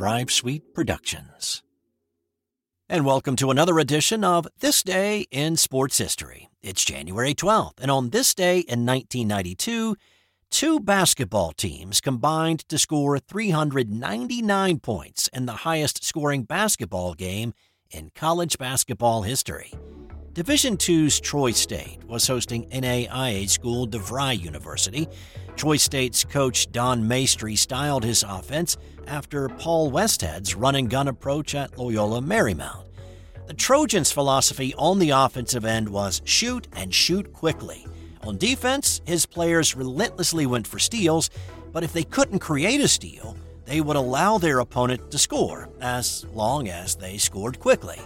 Thrive Sweet Productions. And welcome to another edition of This Day in Sports History. It's January 12th, and on this day in 1992, two basketball teams combined to score 399 points in the highest scoring basketball game in college basketball history. Division II's Troy State was hosting NAIA school DeVry University. Troy State's coach Don Maestri styled his offense after Paul Westhead's run and gun approach at Loyola Marymount. The Trojans' philosophy on the offensive end was shoot and shoot quickly. On defense, his players relentlessly went for steals, but if they couldn't create a steal, they would allow their opponent to score as long as they scored quickly.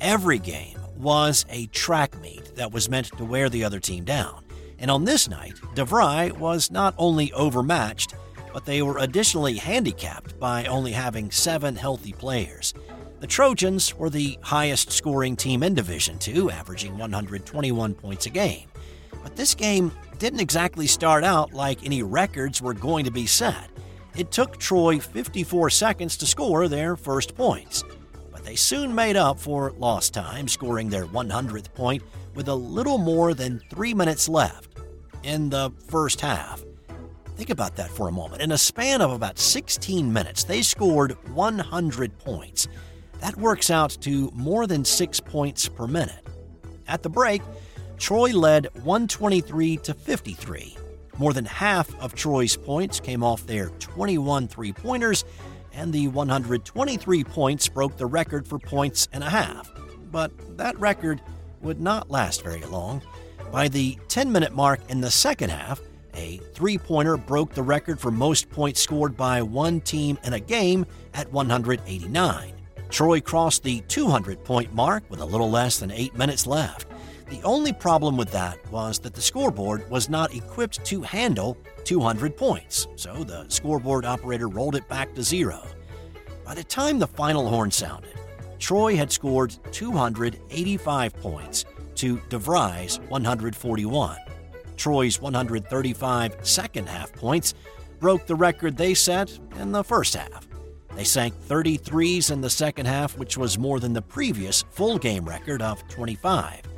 Every game was a track meet that was meant to wear the other team down. And on this night, DeVry was not only overmatched, but they were additionally handicapped by only having seven healthy players. The Trojans were the highest scoring team in Division 2, averaging 121 points a game. But this game didn't exactly start out like any records were going to be set. It took Troy 54 seconds to score their first points but they soon made up for lost time, scoring their 100th point with a little more than three minutes left in the first half. Think about that for a moment. In a span of about 16 minutes, they scored 100 points. That works out to more than six points per minute. At the break, Troy led 123 to 53. More than half of Troy's points came off their 21 three pointers, and the 123 points broke the record for points and a half. But that record would not last very long. By the 10 minute mark in the second half, a three pointer broke the record for most points scored by one team in a game at 189. Troy crossed the 200 point mark with a little less than eight minutes left. The only problem with that was that the scoreboard was not equipped to handle 200 points, so the scoreboard operator rolled it back to zero. By the time the final horn sounded, Troy had scored 285 points to DeVry's 141. Troy's 135 second half points broke the record they set in the first half. They sank 33s in the second half, which was more than the previous full game record of 25.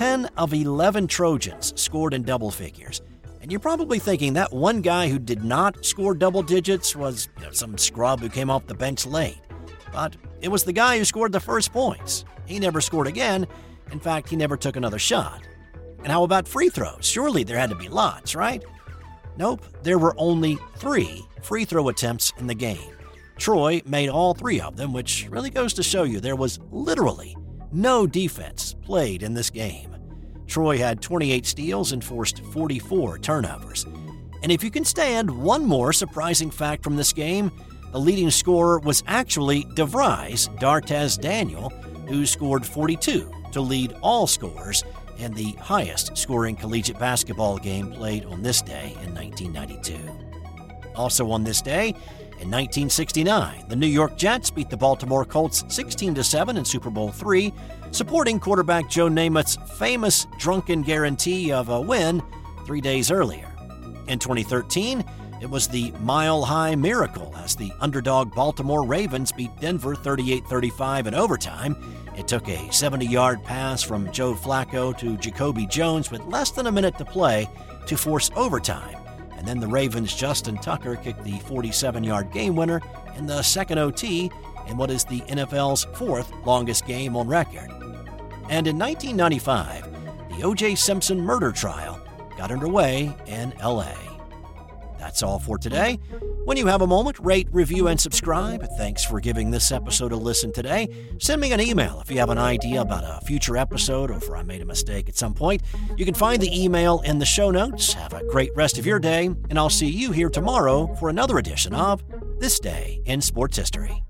10 of 11 Trojans scored in double figures. And you're probably thinking that one guy who did not score double digits was you know, some scrub who came off the bench late. But it was the guy who scored the first points. He never scored again. In fact, he never took another shot. And how about free throws? Surely there had to be lots, right? Nope, there were only three free throw attempts in the game. Troy made all three of them, which really goes to show you there was literally no defense played in this game. Troy had 28 steals and forced 44 turnovers. And if you can stand one more surprising fact from this game, the leading scorer was actually DeVry's Dartez Daniel, who scored 42 to lead all scorers and the highest scoring collegiate basketball game played on this day in 1992. Also on this day, in 1969, the New York Jets beat the Baltimore Colts 16 7 in Super Bowl III, supporting quarterback Joe Namath's famous drunken guarantee of a win three days earlier. In 2013, it was the mile high miracle as the underdog Baltimore Ravens beat Denver 38 35 in overtime. It took a 70 yard pass from Joe Flacco to Jacoby Jones with less than a minute to play to force overtime and then the Ravens' Justin Tucker kicked the 47 yard game winner in the second OT in what is the NFL's fourth longest game on record. And in 1995, the O.J. Simpson murder trial got underway in LA. That's all for today. When you have a moment, rate, review, and subscribe. Thanks for giving this episode a listen today. Send me an email if you have an idea about a future episode or if I made a mistake at some point. You can find the email in the show notes. Have a great rest of your day, and I'll see you here tomorrow for another edition of This Day in Sports History.